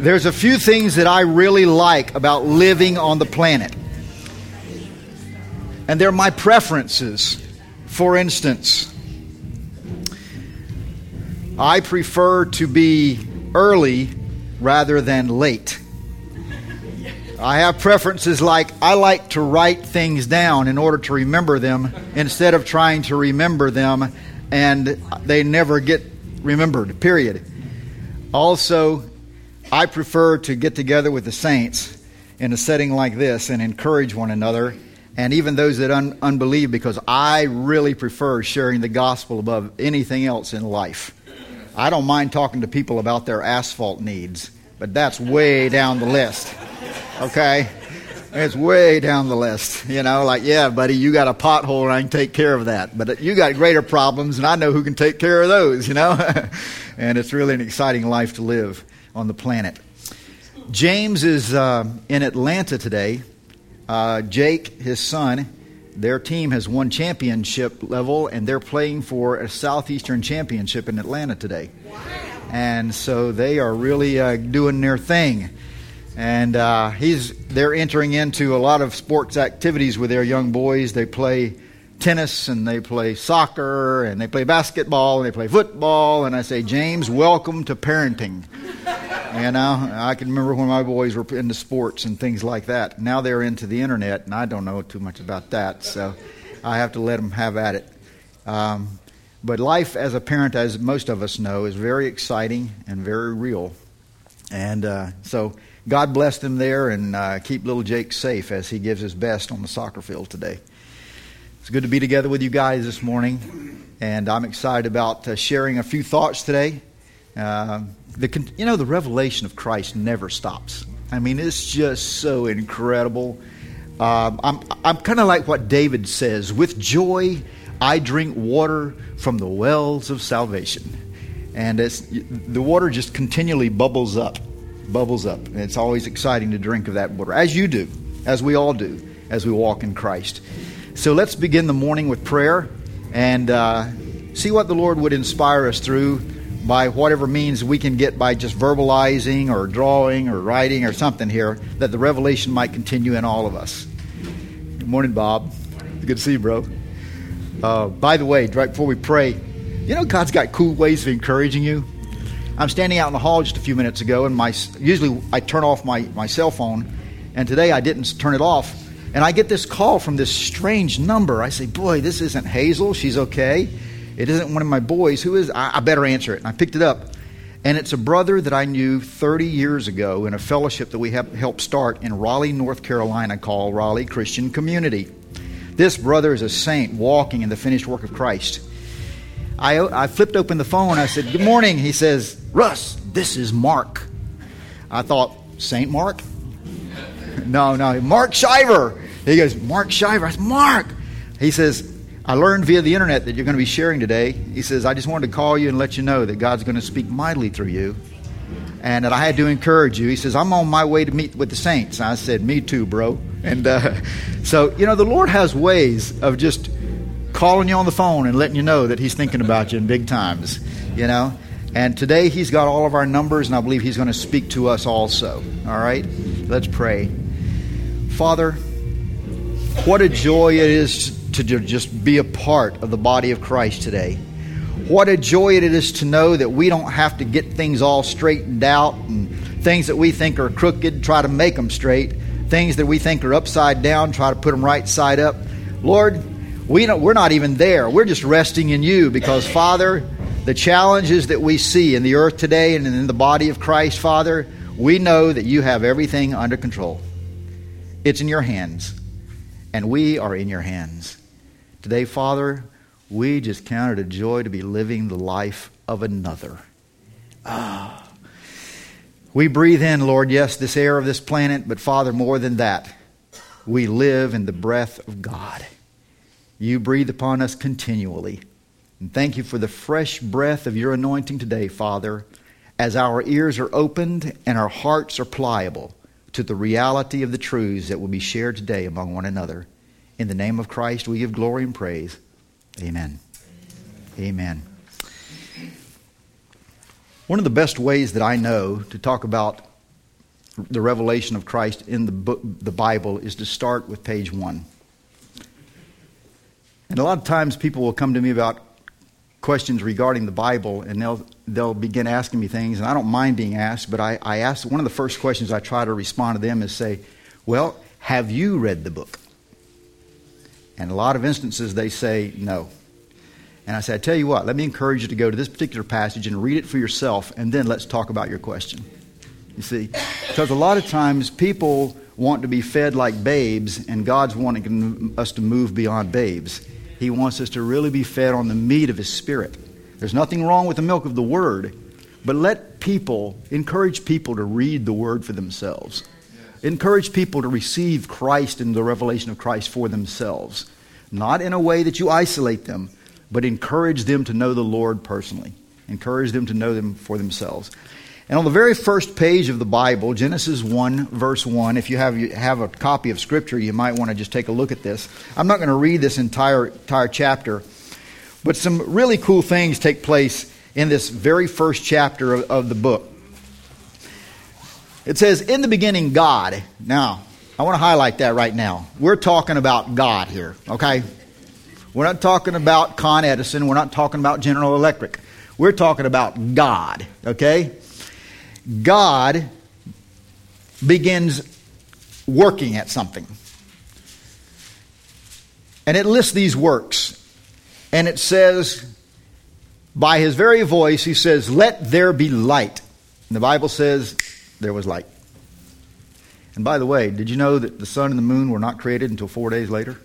There's a few things that I really like about living on the planet. And they're my preferences. For instance, I prefer to be early rather than late. I have preferences like I like to write things down in order to remember them instead of trying to remember them and they never get remembered, period. Also, I prefer to get together with the saints in a setting like this and encourage one another and even those that un- unbelieve because I really prefer sharing the gospel above anything else in life. I don't mind talking to people about their asphalt needs, but that's way down the list okay? It's way down the list. You know, like, yeah, buddy, you got a pothole and I can take care of that. But you got greater problems and I know who can take care of those, you know? and it's really an exciting life to live on the planet. James is uh, in Atlanta today. Uh, Jake, his son, their team has won championship level and they're playing for a Southeastern championship in Atlanta today. And so they are really uh, doing their thing and uh, he's they're entering into a lot of sports activities with their young boys. They play tennis and they play soccer and they play basketball and they play football. And I say, James, welcome to parenting. you know, I can remember when my boys were into sports and things like that. Now they're into the internet, and I don't know too much about that, so I have to let them have at it. Um, but life as a parent, as most of us know, is very exciting and very real. And uh, so God bless them there and uh, keep little Jake safe as he gives his best on the soccer field today. It's good to be together with you guys this morning, and I'm excited about uh, sharing a few thoughts today. Uh, the, you know, the revelation of Christ never stops. I mean, it's just so incredible. Um, I'm, I'm kind of like what David says with joy, I drink water from the wells of salvation. And the water just continually bubbles up bubbles up. And it's always exciting to drink of that water, as you do, as we all do, as we walk in Christ. So let's begin the morning with prayer and uh, see what the Lord would inspire us through by whatever means we can get by just verbalizing or drawing or writing or something here, that the revelation might continue in all of us. Good morning, Bob. Good to see you, bro. Uh, by the way, right before we pray, you know God's got cool ways of encouraging you. I'm standing out in the hall just a few minutes ago, and my usually I turn off my, my cell phone, and today I didn't turn it off. And I get this call from this strange number. I say, Boy, this isn't Hazel. She's okay. It isn't one of my boys. Who is? I, I better answer it. And I picked it up. And it's a brother that I knew 30 years ago in a fellowship that we helped start in Raleigh, North Carolina, called Raleigh Christian Community. This brother is a saint walking in the finished work of Christ. I, I flipped open the phone. I said, Good morning. He says, Russ, this is Mark. I thought, Saint Mark? no, no, Mark Shiver. He goes, Mark Shiver. I said, Mark. He says, I learned via the internet that you're going to be sharing today. He says, I just wanted to call you and let you know that God's going to speak mightily through you and that I had to encourage you. He says, I'm on my way to meet with the saints. I said, Me too, bro. And uh, so, you know, the Lord has ways of just calling you on the phone and letting you know that He's thinking about you in big times, you know. And today He's got all of our numbers, and I believe He's going to speak to us also. All right? Let's pray. Father, what a joy it is to just be a part of the body of Christ today. What a joy it is to know that we don't have to get things all straightened out and things that we think are crooked, try to make them straight. Things that we think are upside down, try to put them right side up. Lord, we don't, we're not even there. We're just resting in you because, Father, the challenges that we see in the earth today and in the body of Christ, Father, we know that you have everything under control. It's in your hands, and we are in your hands. Today, Father, we just count it a joy to be living the life of another. Ah. We breathe in, Lord, yes, this air of this planet, but Father, more than that, we live in the breath of God. You breathe upon us continually. And thank you for the fresh breath of your anointing today, Father, as our ears are opened and our hearts are pliable to the reality of the truths that will be shared today among one another. In the name of Christ, we give glory and praise. Amen. Amen. One of the best ways that I know to talk about the revelation of Christ in the, book, the Bible is to start with page one. And a lot of times people will come to me about questions regarding the Bible, and they'll, they'll begin asking me things, and I don't mind being asked, but I, I ask one of the first questions I try to respond to them is say, Well, have you read the book? And a lot of instances they say no. And I said, I tell you what, let me encourage you to go to this particular passage and read it for yourself, and then let's talk about your question. You see, because a lot of times people want to be fed like babes, and God's wanting us to move beyond babes. He wants us to really be fed on the meat of His Spirit. There's nothing wrong with the milk of the Word, but let people, encourage people to read the Word for themselves. Encourage people to receive Christ and the revelation of Christ for themselves. Not in a way that you isolate them, but encourage them to know the Lord personally. Encourage them to know them for themselves. And on the very first page of the Bible, Genesis 1, verse 1, if you have, you have a copy of Scripture, you might want to just take a look at this. I'm not going to read this entire, entire chapter, but some really cool things take place in this very first chapter of, of the book. It says, In the beginning, God. Now, I want to highlight that right now. We're talking about God here, okay? We're not talking about Con Edison. We're not talking about General Electric. We're talking about God, okay? God begins working at something. And it lists these works. And it says, by his very voice, he says, Let there be light. And the Bible says, There was light. And by the way, did you know that the sun and the moon were not created until four days later?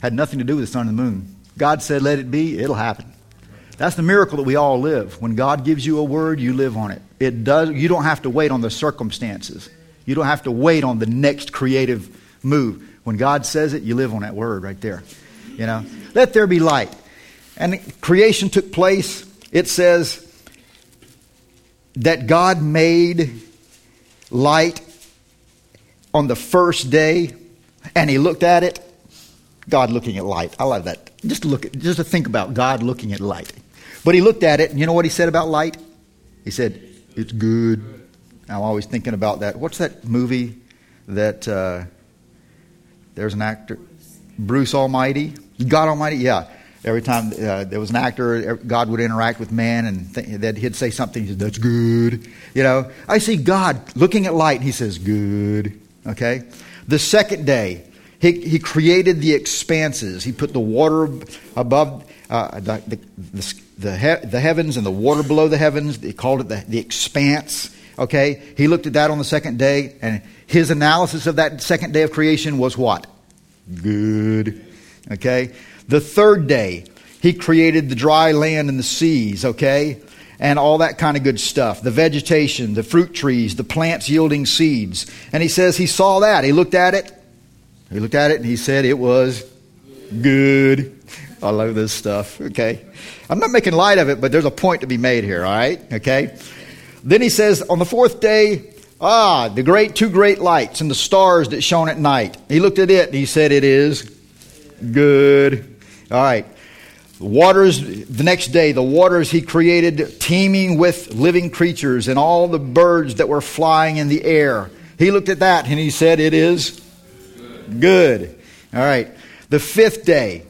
Had nothing to do with the sun and the moon. God said, Let it be, it'll happen. That's the miracle that we all live. When God gives you a word, you live on it. It does you don't have to wait on the circumstances. You don't have to wait on the next creative move. When God says it, you live on that word right there. You know? Let there be light. And creation took place. It says that God made light on the first day and he looked at it. God looking at light. I love that. Just to look at, just to think about God looking at light. But he looked at it, and you know what he said about light? He said, It's good. I'm always thinking about that. What's that movie that uh, there's an actor? Bruce Almighty? God Almighty? Yeah. Every time uh, there was an actor, God would interact with man, and th- that he'd say something. He said, "That's good." You know, I see God looking at light. He says, "Good." Okay. The second day, he, he created the expanses. He put the water above uh, the, the, the, the, he, the, heavens and the water below the heavens. He called it the, the expanse. Okay? He looked at that on the second day, and his analysis of that second day of creation was what? Good. Okay? The third day, he created the dry land and the seas, okay? And all that kind of good stuff. The vegetation, the fruit trees, the plants yielding seeds. And he says he saw that. He looked at it. He looked at it and he said it was good. I love this stuff, okay? I'm not making light of it, but there's a point to be made here, all right? Okay? Then he says, on the fourth day, ah, the great two great lights and the stars that shone at night. He looked at it and he said, it is good. All right. Waters, the next day, the waters he created teeming with living creatures and all the birds that were flying in the air. He looked at that and he said, It is good. good. All right. The fifth day,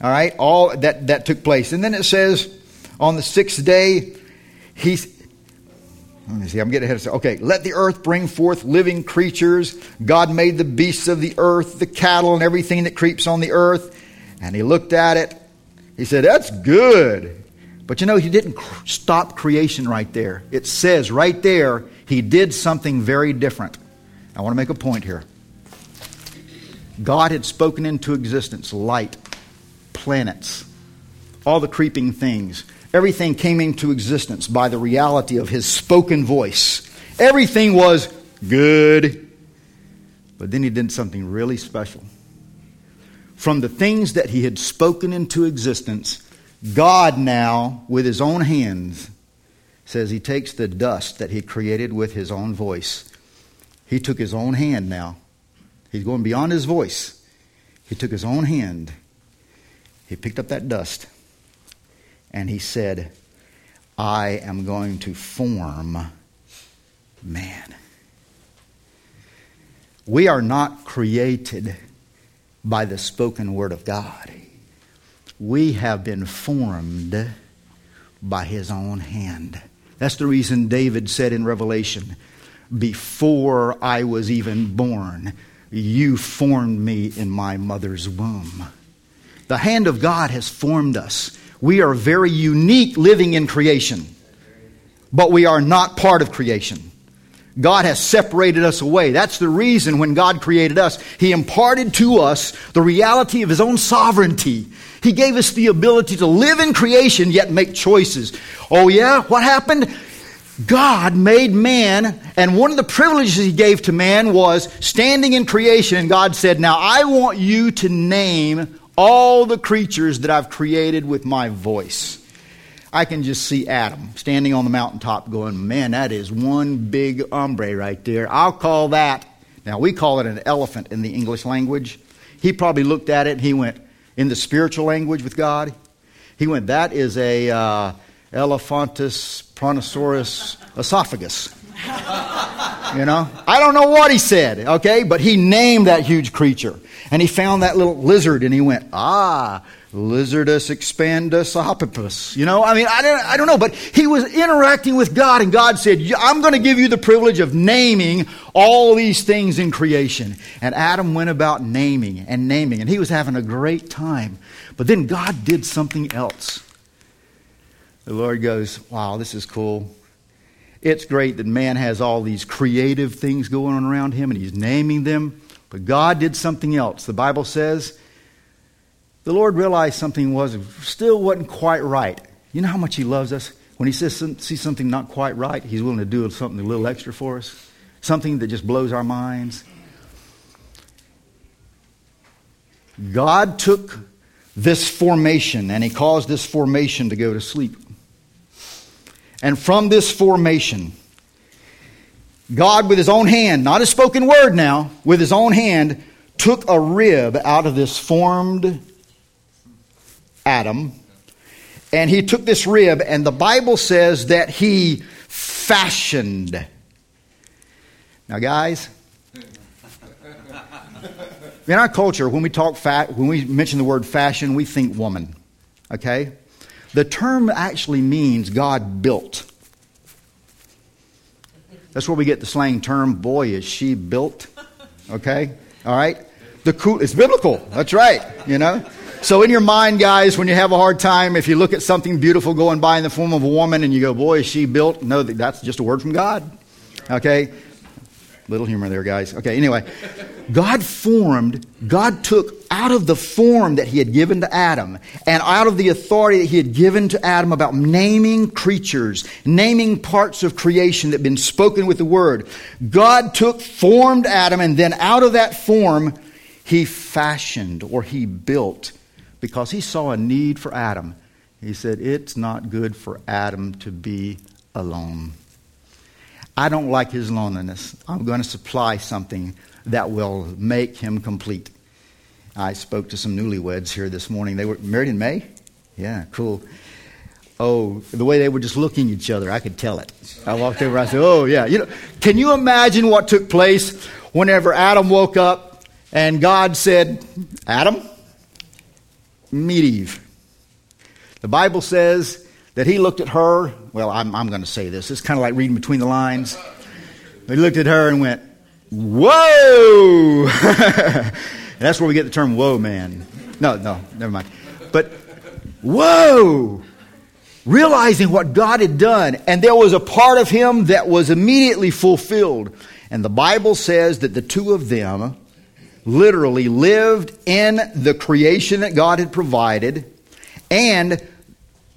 all right, all that, that took place. And then it says, on the sixth day, he, let me see, I'm getting ahead of myself. Okay, let the earth bring forth living creatures. God made the beasts of the earth, the cattle, and everything that creeps on the earth. And he looked at it. He said, That's good. But you know, he didn't stop creation right there. It says right there, he did something very different. I want to make a point here. God had spoken into existence light, planets, all the creeping things. Everything came into existence by the reality of his spoken voice. Everything was good. But then he did something really special. From the things that he had spoken into existence, God now, with his own hands, says he takes the dust that he created with his own voice. He took his own hand now. He's going beyond his voice. He took his own hand he picked up that dust and he said, I am going to form man. We are not created by the spoken word of God. We have been formed by his own hand. That's the reason David said in Revelation, Before I was even born, you formed me in my mother's womb. The hand of God has formed us. We are very unique living in creation, but we are not part of creation. God has separated us away. That's the reason when God created us, He imparted to us the reality of His own sovereignty. He gave us the ability to live in creation yet make choices. Oh, yeah? What happened? God made man, and one of the privileges He gave to man was standing in creation, and God said, Now I want you to name all the creatures that I've created with my voice. I can just see Adam standing on the mountaintop going, Man, that is one big hombre right there. I'll call that. Now, we call it an elephant in the English language. He probably looked at it and he went, in the spiritual language with God, he went, That is a uh, Elephantus brontosaurus esophagus. you know? I don't know what he said, okay? But he named that huge creature. And he found that little lizard and he went, Ah, Lizardus expandus opipus. You know, I mean, I don't, I don't know, but he was interacting with God, and God said, I'm going to give you the privilege of naming all these things in creation. And Adam went about naming and naming, and he was having a great time. But then God did something else. The Lord goes, Wow, this is cool. It's great that man has all these creative things going on around him, and he's naming them. But God did something else. The Bible says, the Lord realized something was still wasn't quite right. You know how much He loves us? When He says sees something not quite right, He's willing to do something a little extra for us, something that just blows our minds. God took this formation and He caused this formation to go to sleep. And from this formation, God, with His own hand, not a spoken word now, with His own hand, took a rib out of this formed Adam. And he took this rib, and the Bible says that he fashioned. Now, guys, in our culture, when we talk fat, when we mention the word fashion, we think woman. Okay? The term actually means God built. That's where we get the slang term, boy, is she built. Okay? All right? The cool, it's biblical. That's right. You know? So, in your mind, guys, when you have a hard time, if you look at something beautiful going by in the form of a woman and you go, boy, is she built? No, that's just a word from God. Okay? Little humor there, guys. Okay, anyway. God formed, God took out of the form that He had given to Adam and out of the authority that He had given to Adam about naming creatures, naming parts of creation that had been spoken with the Word. God took, formed Adam, and then out of that form, He fashioned or He built because he saw a need for Adam. He said, It's not good for Adam to be alone. I don't like his loneliness. I'm going to supply something that will make him complete. I spoke to some newlyweds here this morning. They were married in May? Yeah, cool. Oh, the way they were just looking at each other, I could tell it. I walked over, I said, Oh, yeah. You know, can you imagine what took place whenever Adam woke up and God said, Adam, Eve. The Bible says that he looked at her. Well, I'm, I'm going to say this. It's kind of like reading between the lines. He looked at her and went, Whoa! that's where we get the term whoa man. No, no, never mind. But whoa! Realizing what God had done, and there was a part of him that was immediately fulfilled. And the Bible says that the two of them literally lived in the creation that God had provided, and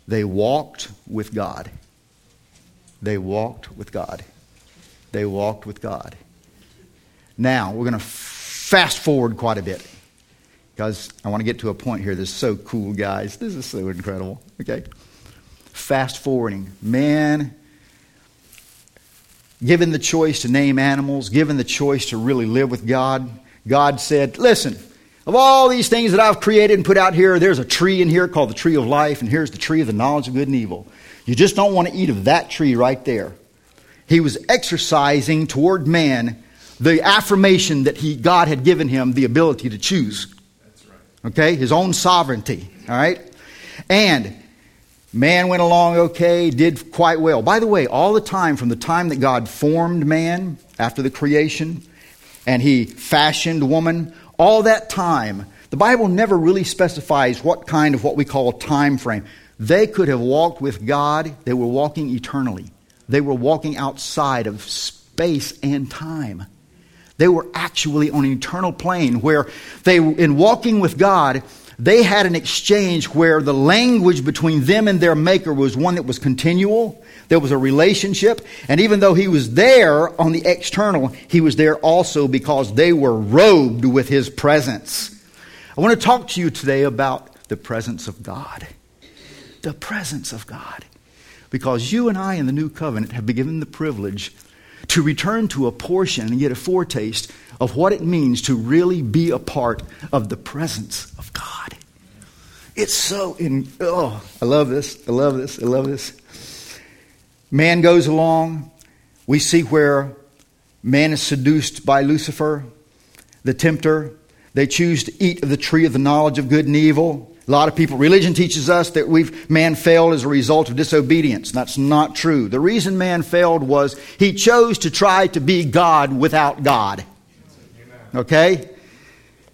they walked with God. They walked with God. They walked with God. Now, we're going to fast forward quite a bit because I want to get to a point here that's so cool, guys. This is so incredible. Okay? Fast forwarding. Man, given the choice to name animals, given the choice to really live with God, God said, Listen, of all these things that I've created and put out here, there's a tree in here called the tree of life, and here's the tree of the knowledge of good and evil. You just don't want to eat of that tree right there. He was exercising toward man the affirmation that he, God had given him the ability to choose. Okay? His own sovereignty. All right? And man went along okay, did quite well. By the way, all the time, from the time that God formed man after the creation and he fashioned woman, all that time, the Bible never really specifies what kind of what we call time frame. They could have walked with God, they were walking eternally. They were walking outside of space and time. They were actually on an eternal plane where they, in walking with God, they had an exchange where the language between them and their maker was one that was continual. There was a relationship. And even though he was there on the external, he was there also because they were robed with his presence. I want to talk to you today about the presence of God. The presence of God. Because you and I in the new covenant have been given the privilege to return to a portion and get a foretaste of what it means to really be a part of the presence of God. It's so in oh, I love this. I love this. I love this. Man goes along. We see where man is seduced by Lucifer, the tempter. They choose to eat of the tree of the knowledge of good and evil. A lot of people, religion teaches us that we've, man failed as a result of disobedience. That's not true. The reason man failed was he chose to try to be God without God. Okay?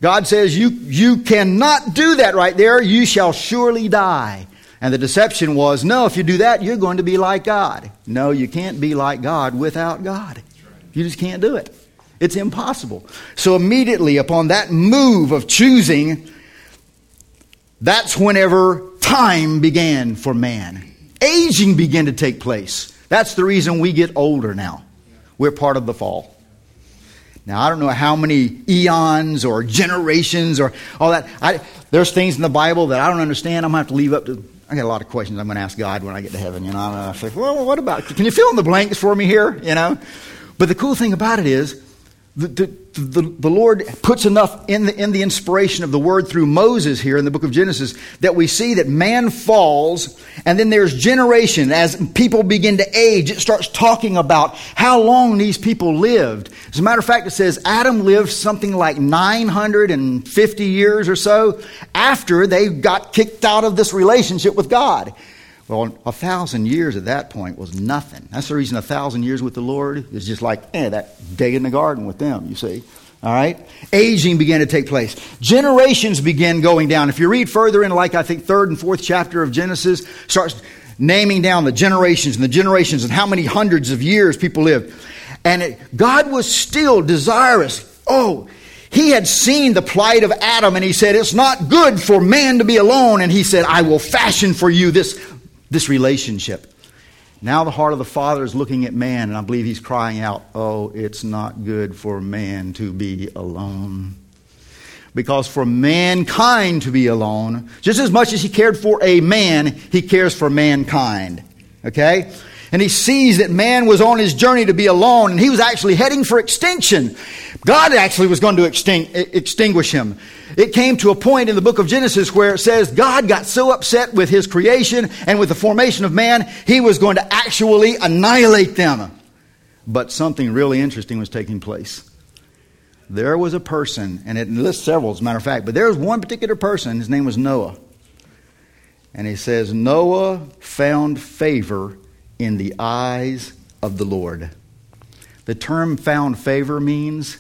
God says, you, you cannot do that right there. You shall surely die. And the deception was, no, if you do that, you're going to be like God. No, you can't be like God without God. You just can't do it. It's impossible. So immediately upon that move of choosing, that's whenever time began for man. Aging began to take place. That's the reason we get older now. We're part of the fall. Now, I don't know how many eons or generations or all that. I, there's things in the Bible that I don't understand. I'm going to have to leave up to. I got a lot of questions I'm going to ask God when I get to heaven. You know, I'm say, well, what about? Can you fill in the blanks for me here? You know, but the cool thing about it is the, the, the, the, Lord puts enough in the, in the inspiration of the word through Moses here in the book of Genesis that we see that man falls and then there's generation. As people begin to age, it starts talking about how long these people lived. As a matter of fact, it says Adam lived something like 950 years or so after they got kicked out of this relationship with God. Well, a thousand years at that point was nothing. That's the reason a thousand years with the Lord is just like eh, that day in the garden with them, you see. All right? Aging began to take place. Generations began going down. If you read further in, like I think, third and fourth chapter of Genesis, starts naming down the generations and the generations and how many hundreds of years people lived. And it, God was still desirous. Oh, he had seen the plight of Adam and he said, It's not good for man to be alone. And he said, I will fashion for you this this relationship. Now the heart of the Father is looking at man, and I believe he's crying out, Oh, it's not good for man to be alone. Because for mankind to be alone, just as much as he cared for a man, he cares for mankind. Okay? And he sees that man was on his journey to be alone, and he was actually heading for extinction. God actually was going to extinguish him. It came to a point in the book of Genesis where it says God got so upset with his creation and with the formation of man, he was going to actually annihilate them. But something really interesting was taking place. There was a person, and it lists several as a matter of fact, but there was one particular person, his name was Noah. And he says, Noah found favor in the eyes of the Lord. The term found favor means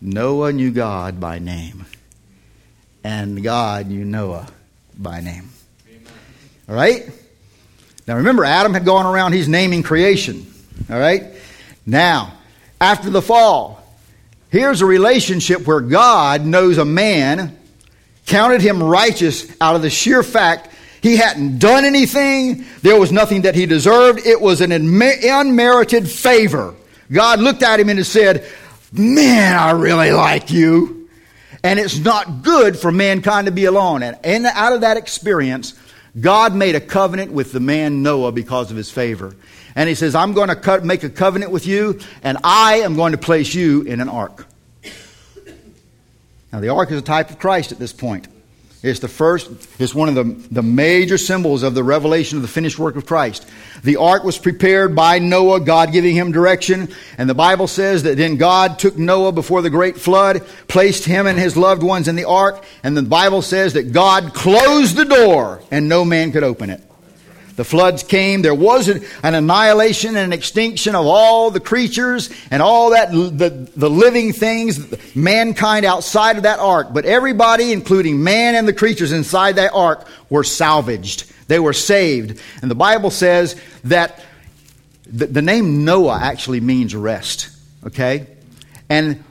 Noah knew God by name, and God knew Noah by name. Amen. All right? Now remember, Adam had gone around, he's naming creation. All right? Now, after the fall, here's a relationship where God knows a man, counted him righteous out of the sheer fact he hadn't done anything. There was nothing that he deserved. It was an unmerited favor. God looked at him and said, Man, I really like you. And it's not good for mankind to be alone. And out of that experience, God made a covenant with the man Noah because of his favor. And he says, I'm going to make a covenant with you, and I am going to place you in an ark. Now, the ark is a type of Christ at this point. It's the first, it's one of the, the major symbols of the revelation of the finished work of Christ. The ark was prepared by Noah, God giving him direction. And the Bible says that then God took Noah before the great flood, placed him and his loved ones in the ark. And the Bible says that God closed the door and no man could open it. The floods came. There was an annihilation and an extinction of all the creatures and all that, the, the living things, mankind outside of that ark. But everybody, including man and the creatures inside that ark, were salvaged. They were saved. And the Bible says that the, the name Noah actually means rest. Okay? And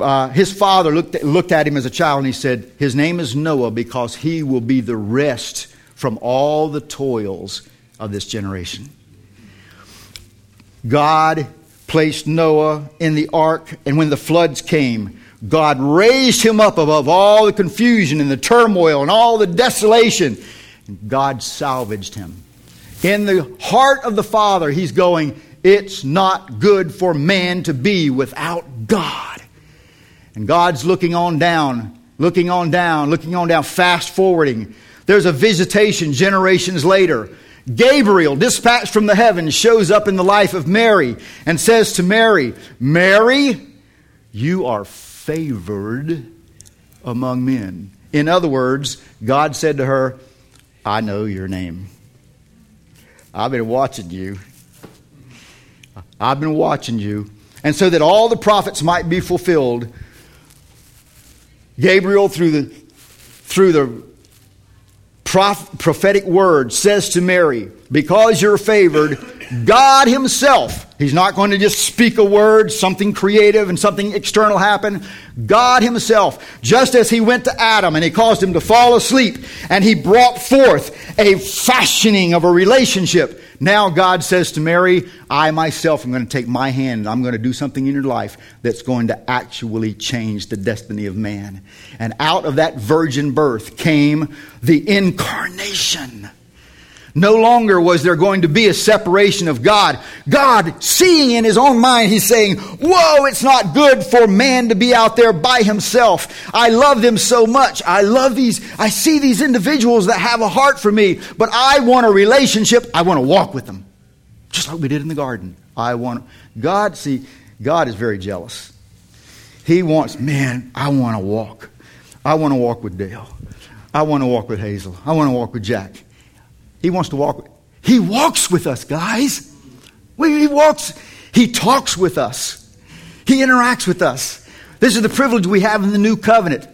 uh, his father looked at, looked at him as a child and he said, His name is Noah because he will be the rest from all the toils of this generation. God placed Noah in the ark, and when the floods came, God raised him up above all the confusion and the turmoil and all the desolation. God salvaged him. In the heart of the Father, he's going, It's not good for man to be without God. And God's looking on down, looking on down, looking on down, fast forwarding there's a visitation generations later. Gabriel, dispatched from the heavens, shows up in the life of Mary and says to Mary, Mary, you are favored among men. In other words, God said to her, I know your name. I've been watching you. I've been watching you. And so that all the prophets might be fulfilled, Gabriel, through the, through the prophetic word says to Mary, because you're favored, God Himself, He's not going to just speak a word, something creative and something external happen. God Himself, just as He went to Adam and He caused him to fall asleep and He brought forth a fashioning of a relationship now God says to Mary, I myself am going to take my hand and I'm going to do something in your life that's going to actually change the destiny of man. And out of that virgin birth came the incarnation. No longer was there going to be a separation of God. God, seeing in his own mind, he's saying, Whoa, it's not good for man to be out there by himself. I love them so much. I love these, I see these individuals that have a heart for me, but I want a relationship. I want to walk with them. Just like we did in the garden. I want, God, see, God is very jealous. He wants, man, I want to walk. I want to walk with Dale. I want to walk with Hazel. I want to walk with Jack. He wants to walk. With. He walks with us, guys. He walks. He talks with us. He interacts with us. This is the privilege we have in the new covenant.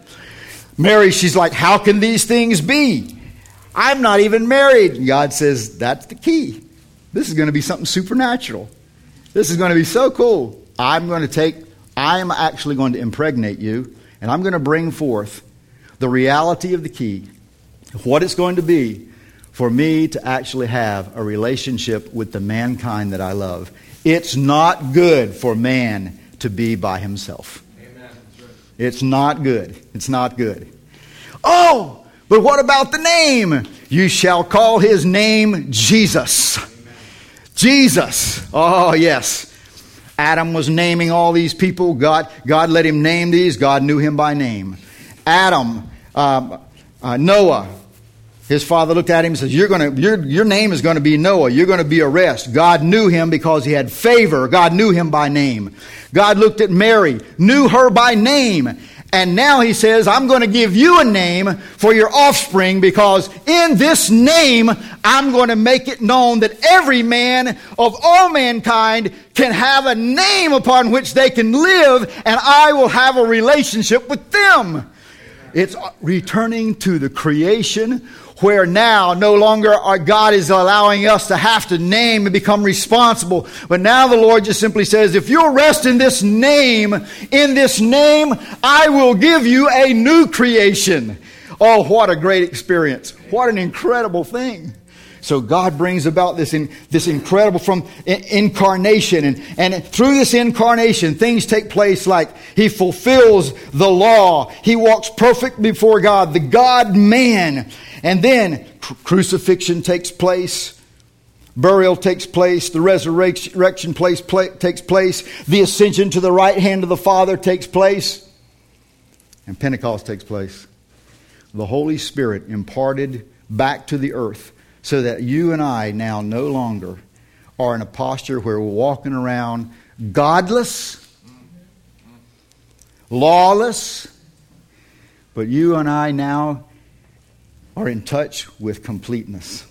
Mary, she's like, How can these things be? I'm not even married. God says, That's the key. This is going to be something supernatural. This is going to be so cool. I'm going to take, I'm actually going to impregnate you, and I'm going to bring forth the reality of the key, what it's going to be, for me to actually have a relationship with the mankind that I love. It's not good for man to be by himself. Amen. It's not good. It's not good. Oh, but what about the name? You shall call his name Jesus. Amen. Jesus. Oh, yes. Adam was naming all these people. God, God let him name these. God knew him by name. Adam, um, uh, Noah, his father looked at him and says, You're gonna, your, your name is going to be Noah. You're going to be a rest. God knew him because he had favor. God knew him by name. God looked at Mary, knew her by name. And now he says, I'm going to give you a name for your offspring because in this name, I'm going to make it known that every man of all mankind can have a name upon which they can live and I will have a relationship with them. It's returning to the creation where now no longer our God is allowing us to have to name and become responsible. But now the Lord just simply says, if you'll rest in this name, in this name, I will give you a new creation. Oh, what a great experience. What an incredible thing. So God brings about this, in, this incredible from incarnation. And, and through this incarnation, things take place like He fulfills the law. He walks perfect before God, the God man. And then cr- crucifixion takes place. Burial takes place, the resurrection place, takes place, the ascension to the right hand of the Father takes place, and Pentecost takes place. the Holy Spirit imparted back to the earth so that you and I now no longer are in a posture where we're walking around godless, lawless, but you and I now are in touch with completeness.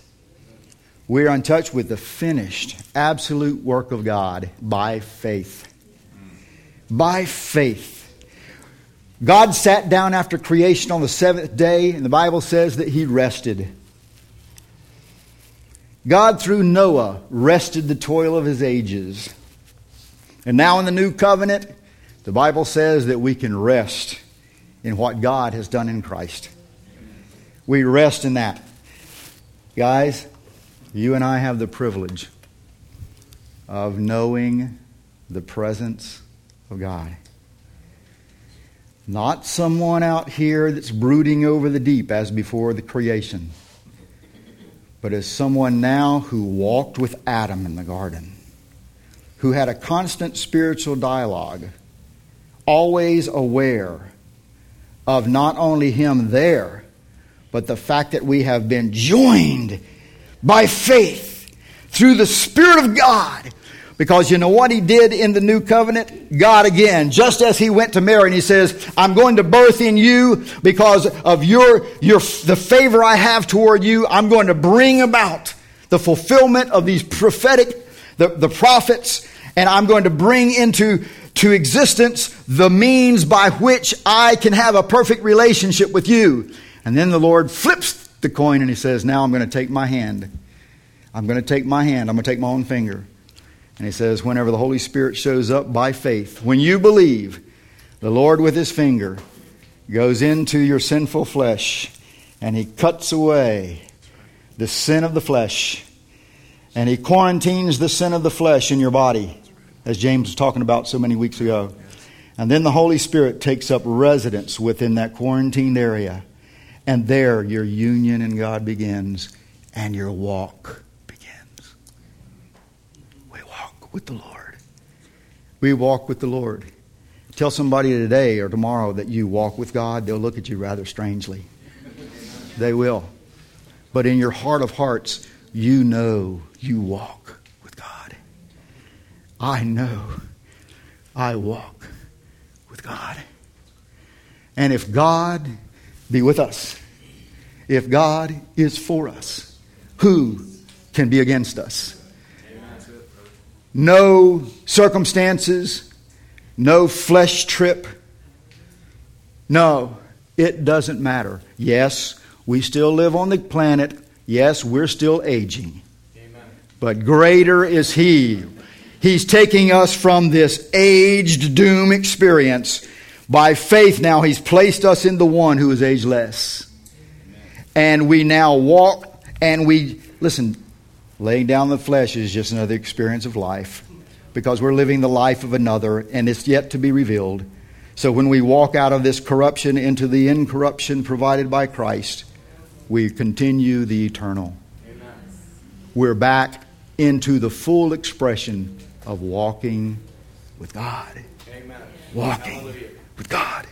We are in touch with the finished, absolute work of God by faith. By faith. God sat down after creation on the seventh day, and the Bible says that he rested. God, through Noah, rested the toil of his ages. And now in the new covenant, the Bible says that we can rest in what God has done in Christ. We rest in that. Guys, you and I have the privilege of knowing the presence of God. Not someone out here that's brooding over the deep as before the creation, but as someone now who walked with Adam in the garden, who had a constant spiritual dialogue, always aware of not only him there, but the fact that we have been joined by faith through the Spirit of God. Because you know what he did in the new covenant? God again, just as he went to Mary and he says, I'm going to birth in you because of your, your, the favor I have toward you. I'm going to bring about the fulfillment of these prophetic, the, the prophets, and I'm going to bring into to existence the means by which I can have a perfect relationship with you. And then the Lord flips the coin and he says, Now I'm going to take my hand. I'm going to take my hand. I'm going to take my own finger. And he says, Whenever the Holy Spirit shows up by faith, when you believe, the Lord with his finger goes into your sinful flesh and he cuts away the sin of the flesh and he quarantines the sin of the flesh in your body, as James was talking about so many weeks ago. And then the Holy Spirit takes up residence within that quarantined area. And there your union in God begins and your walk begins. We with the Lord. We walk with the Lord. Tell somebody today or tomorrow that you walk with God, they'll look at you rather strangely. They will. But in your heart of hearts, you know you walk with God. I know I walk with God. And if God be with us. If God is for us, who can be against us? No circumstances, no flesh trip. No, it doesn't matter. Yes, we still live on the planet. Yes, we're still aging. But greater is He. He's taking us from this aged doom experience by faith, now He's placed us in the one who is ageless. And we now walk and we, listen, laying down the flesh is just another experience of life because we're living the life of another and it's yet to be revealed. So when we walk out of this corruption into the incorruption provided by Christ, we continue the eternal. Amen. We're back into the full expression of walking with God. Amen. Walking. Hallelujah with God.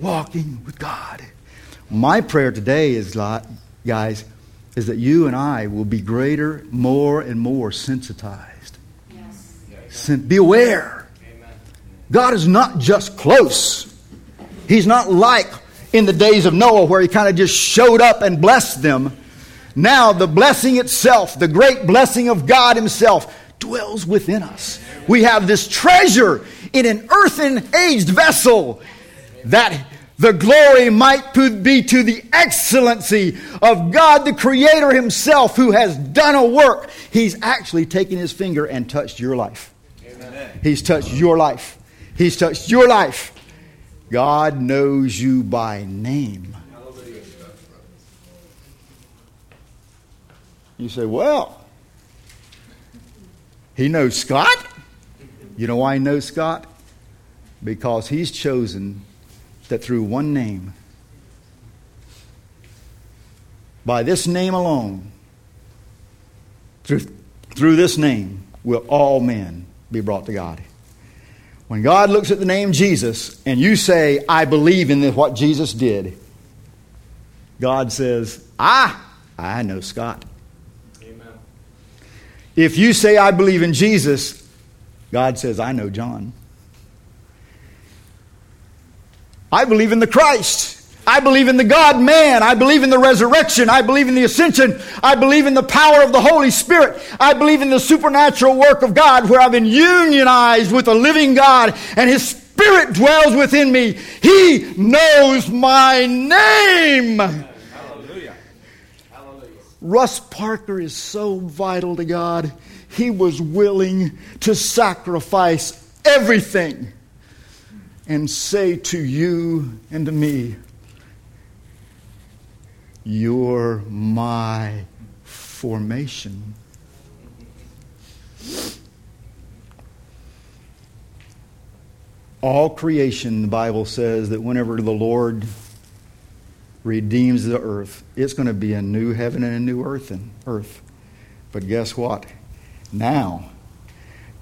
Walking with God. My prayer today is, guys, is that you and I will be greater, more and more sensitized. Yes. be aware. Amen. God is not just close. He's not like in the days of Noah where he kind of just showed up and blessed them. Now, the blessing itself, the great blessing of God Himself, dwells within us. We have this treasure in an earthen aged vessel that the glory might be to the excellency of God the Creator Himself who has done a work. He's actually taken His finger and touched your life. Amen. He's touched your life. He's touched your life. God knows you by name. You say, well, he knows Scott. You know why he knows Scott? Because he's chosen that through one name, by this name alone, through, through this name, will all men be brought to God. When God looks at the name Jesus and you say, I believe in what Jesus did, God says, Ah, I know Scott. Amen. If you say, I believe in Jesus, God says, I know John. I believe in the Christ. I believe in the God man. I believe in the resurrection. I believe in the ascension. I believe in the power of the Holy Spirit. I believe in the supernatural work of God where I've been unionized with a living God and His Spirit dwells within me. He knows my name. Hallelujah. Hallelujah. Russ Parker is so vital to God. He was willing to sacrifice everything and say to you and to me, You're my formation. All creation, the Bible says that whenever the Lord redeems the earth, it's going to be a new heaven and a new earth and earth. But guess what? Now,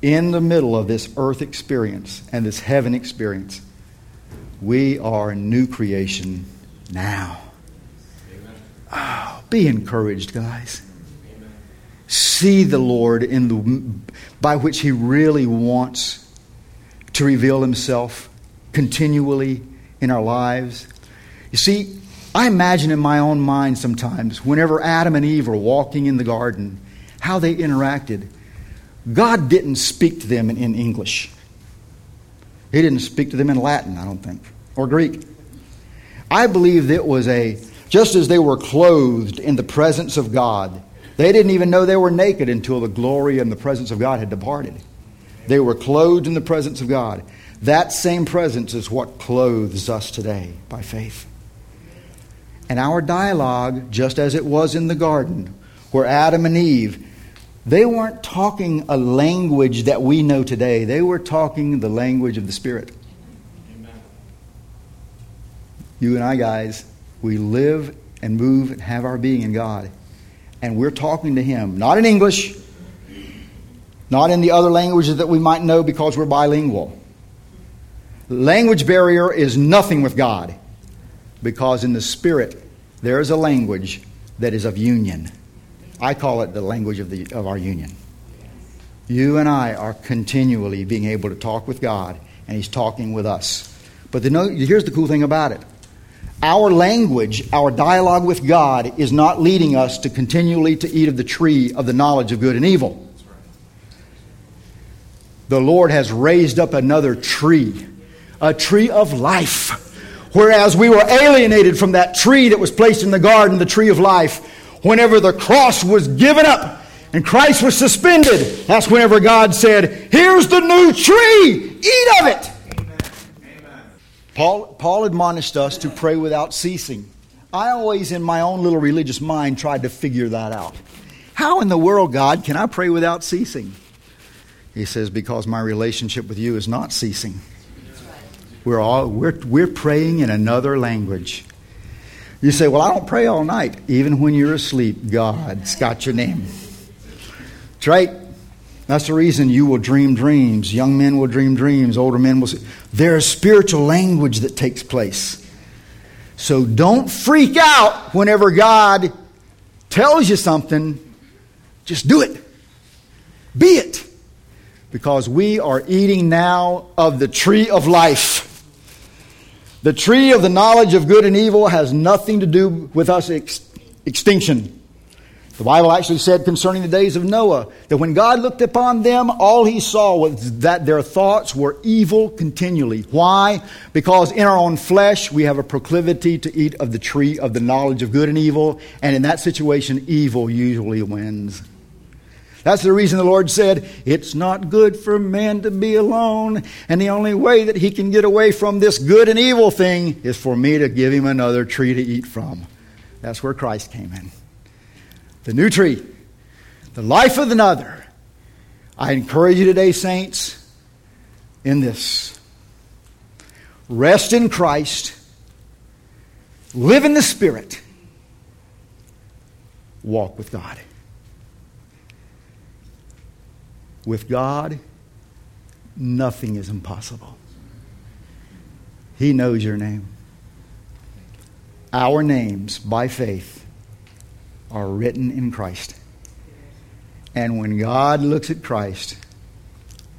in the middle of this earth experience and this heaven experience, we are a new creation now. Oh, be encouraged, guys. See the Lord in the by which He really wants to reveal Himself continually in our lives. You see, I imagine in my own mind sometimes, whenever Adam and Eve were walking in the garden, how they interacted. God didn't speak to them in English. He didn't speak to them in Latin, I don't think, or Greek. I believe it was a, just as they were clothed in the presence of God, they didn't even know they were naked until the glory and the presence of God had departed. They were clothed in the presence of God. That same presence is what clothes us today by faith. And our dialogue, just as it was in the garden, where Adam and Eve they weren't talking a language that we know today. They were talking the language of the Spirit. Amen. You and I, guys, we live and move and have our being in God. And we're talking to Him, not in English, not in the other languages that we might know because we're bilingual. Language barrier is nothing with God because in the Spirit there is a language that is of union. I call it the language of, the, of our union. You and I are continually being able to talk with God, and He's talking with us. But the, here's the cool thing about it our language, our dialogue with God, is not leading us to continually to eat of the tree of the knowledge of good and evil. The Lord has raised up another tree, a tree of life. Whereas we were alienated from that tree that was placed in the garden, the tree of life, whenever the cross was given up and Christ was suspended, that's whenever God said, Here's the new tree, eat of it. Paul, Paul admonished us to pray without ceasing. I always, in my own little religious mind, tried to figure that out. How in the world, God, can I pray without ceasing? He says, Because my relationship with you is not ceasing. We're, all, we're, we're praying in another language. You say, Well, I don't pray all night. Even when you're asleep, God's got your name. That's right. That's the reason you will dream dreams. Young men will dream dreams. Older men will. See. There's spiritual language that takes place. So don't freak out whenever God tells you something. Just do it. Be it. Because we are eating now of the tree of life. The tree of the knowledge of good and evil has nothing to do with us ex- extinction. The Bible actually said concerning the days of Noah that when God looked upon them, all he saw was that their thoughts were evil continually. Why? Because in our own flesh, we have a proclivity to eat of the tree of the knowledge of good and evil, and in that situation, evil usually wins. That's the reason the Lord said, It's not good for man to be alone. And the only way that he can get away from this good and evil thing is for me to give him another tree to eat from. That's where Christ came in. The new tree, the life of another. I encourage you today, saints, in this rest in Christ, live in the Spirit, walk with God. With God, nothing is impossible. He knows your name. our names by faith are written in Christ. And when God looks at Christ,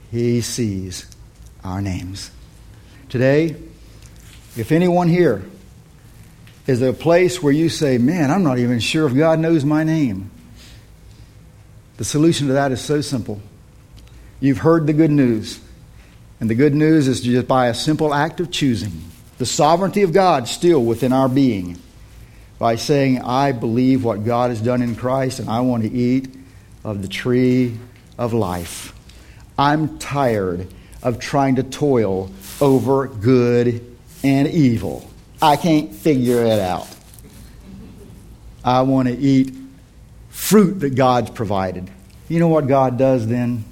he sees our names. Today, if anyone here is a place where you say, Man, I'm not even sure if God knows my name, the solution to that is so simple. You've heard the good news. And the good news is just by a simple act of choosing the sovereignty of God still within our being by saying, I believe what God has done in Christ and I want to eat of the tree of life. I'm tired of trying to toil over good and evil. I can't figure it out. I want to eat fruit that God's provided. You know what God does then?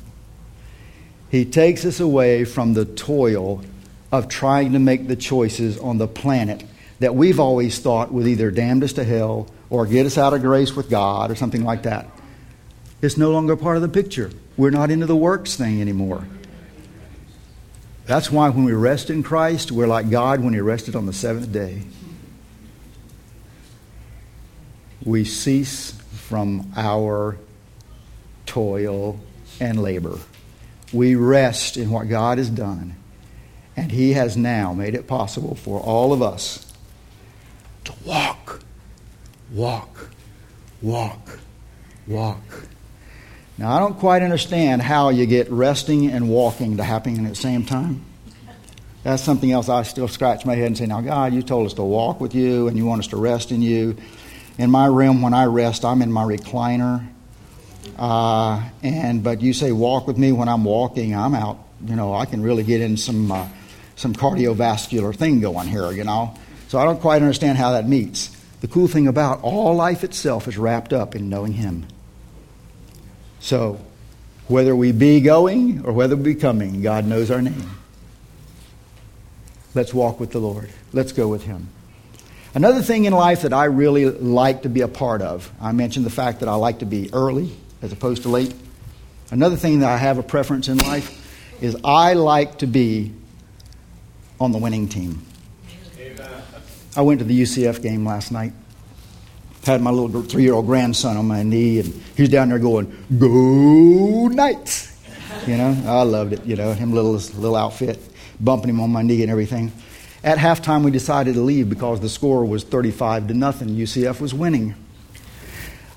He takes us away from the toil of trying to make the choices on the planet that we've always thought would either damn us to hell or get us out of grace with God or something like that. It's no longer part of the picture. We're not into the works thing anymore. That's why when we rest in Christ, we're like God when He rested on the seventh day. We cease from our toil and labor we rest in what God has done. And He has now made it possible for all of us to walk, walk, walk, walk. Now, I don't quite understand how you get resting and walking to happening at the same time. That's something else I still scratch my head and say, Now, God, you told us to walk with you and you want us to rest in you. In my room, when I rest, I'm in my recliner uh, and but you say walk with me when I'm walking, I'm out. You know, I can really get in some uh, some cardiovascular thing going here. You know, so I don't quite understand how that meets. The cool thing about all life itself is wrapped up in knowing Him. So, whether we be going or whether we be coming, God knows our name. Let's walk with the Lord. Let's go with Him. Another thing in life that I really like to be a part of, I mentioned the fact that I like to be early as opposed to late. Another thing that I have a preference in life is I like to be on the winning team. I went to the UCF game last night. Had my little three year old grandson on my knee, and he's down there going, Go Knights! You know, I loved it, you know, him little, little outfit, bumping him on my knee and everything. At halftime, we decided to leave because the score was 35 to nothing. UCF was winning.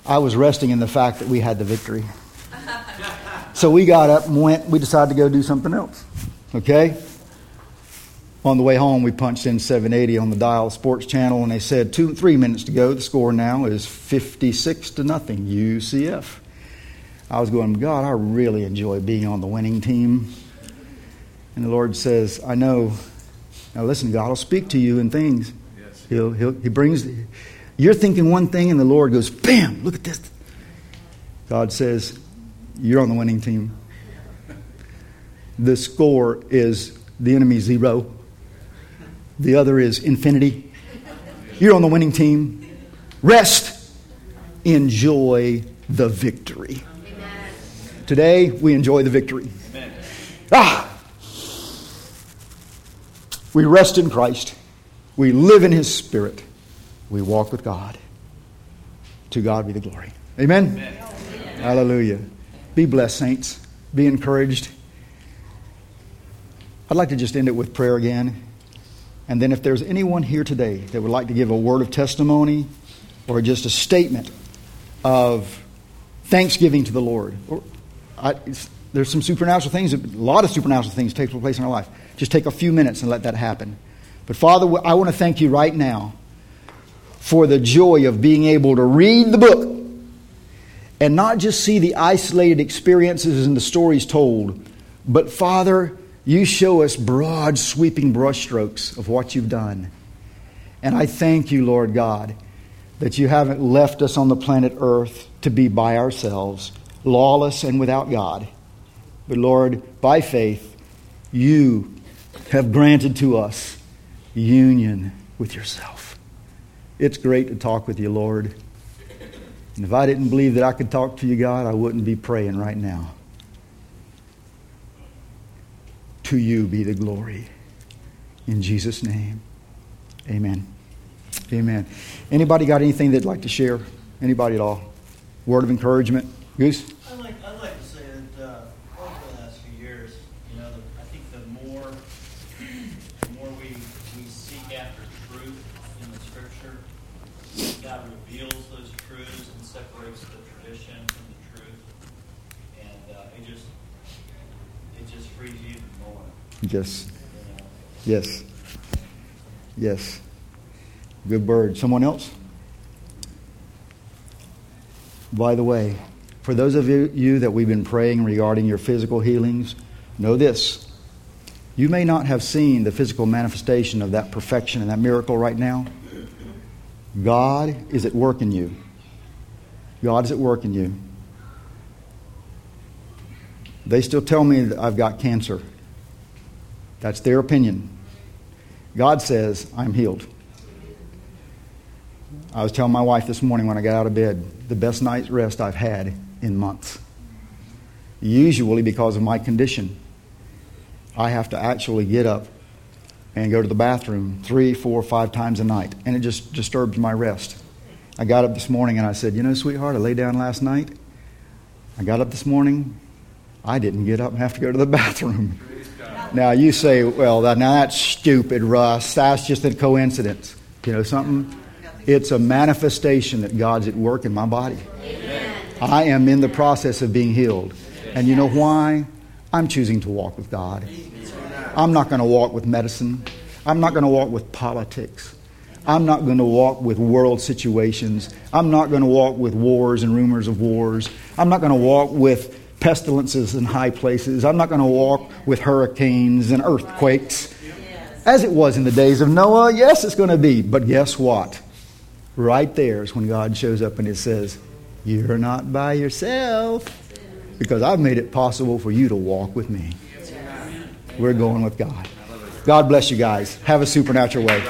I was resting in the fact that we had the victory. So we got up and went, we decided to go do something else. Okay? On the way home, we punched in 780 on the dial sports channel, and they said two, three minutes to go. The score now is 56 to nothing, UCF. I was going, God, I really enjoy being on the winning team. And the Lord says, I know. Now listen, God will speak to you in things. Yes. He'll, he'll, he brings, you're thinking one thing, and the Lord goes, bam, look at this. God says, You're on the winning team. The score is the enemy zero, the other is infinity. You're on the winning team. Rest, enjoy the victory. Amen. Today, we enjoy the victory. Amen. Ah! We rest in Christ, we live in His Spirit we walk with God. To God be the glory. Amen? Amen. Hallelujah. Be blessed, saints. Be encouraged. I'd like to just end it with prayer again. And then, if there's anyone here today that would like to give a word of testimony or just a statement of thanksgiving to the Lord, or I, there's some supernatural things, a lot of supernatural things take place in our life. Just take a few minutes and let that happen. But Father, I want to thank you right now for the joy of being able to read the book and not just see the isolated experiences and the stories told, but Father, you show us broad, sweeping brushstrokes of what you've done. And I thank you, Lord God, that you haven't left us on the planet Earth to be by ourselves, lawless and without God. But Lord, by faith, you have granted to us union with yourself. It's great to talk with you, Lord. And if I didn't believe that I could talk to you, God, I wouldn't be praying right now. To you be the glory. In Jesus' name, amen. Amen. Anybody got anything they'd like to share? Anybody at all? Word of encouragement? Goose? I'd like, I'd like to say that uh, over the last few years, you know, the, I think the more, the more we, we seek after truth in the Scripture, God reveals those truths and separates the tradition from the truth, and uh, it just it just frees you even more. Yes. Yes. Yes. Good word. Someone else? By the way, for those of you that we've been praying regarding your physical healings, know this. You may not have seen the physical manifestation of that perfection and that miracle right now. God is at work in you. God is at work in you. They still tell me that I've got cancer. That's their opinion. God says, I'm healed. I was telling my wife this morning when I got out of bed, the best night's rest I've had in months. Usually, because of my condition, I have to actually get up and go to the bathroom three, four, five times a night, and it just disturbs my rest. I got up this morning and I said, You know, sweetheart, I lay down last night. I got up this morning. I didn't get up and have to go to the bathroom. Now, you say, Well, now that's stupid, Russ. That's just a coincidence. You know something? It's a manifestation that God's at work in my body. I am in the process of being healed. And you know why? I'm choosing to walk with God. I'm not going to walk with medicine. I'm not going to walk with politics. I'm not going to walk with world situations. I'm not going to walk with wars and rumors of wars. I'm not going to walk with pestilences in high places. I'm not going to walk with hurricanes and earthquakes. As it was in the days of Noah, yes, it's going to be. But guess what? Right there is when God shows up and it says, You're not by yourself because I've made it possible for you to walk with me. We're going with God. God bless you guys. Have a supernatural way.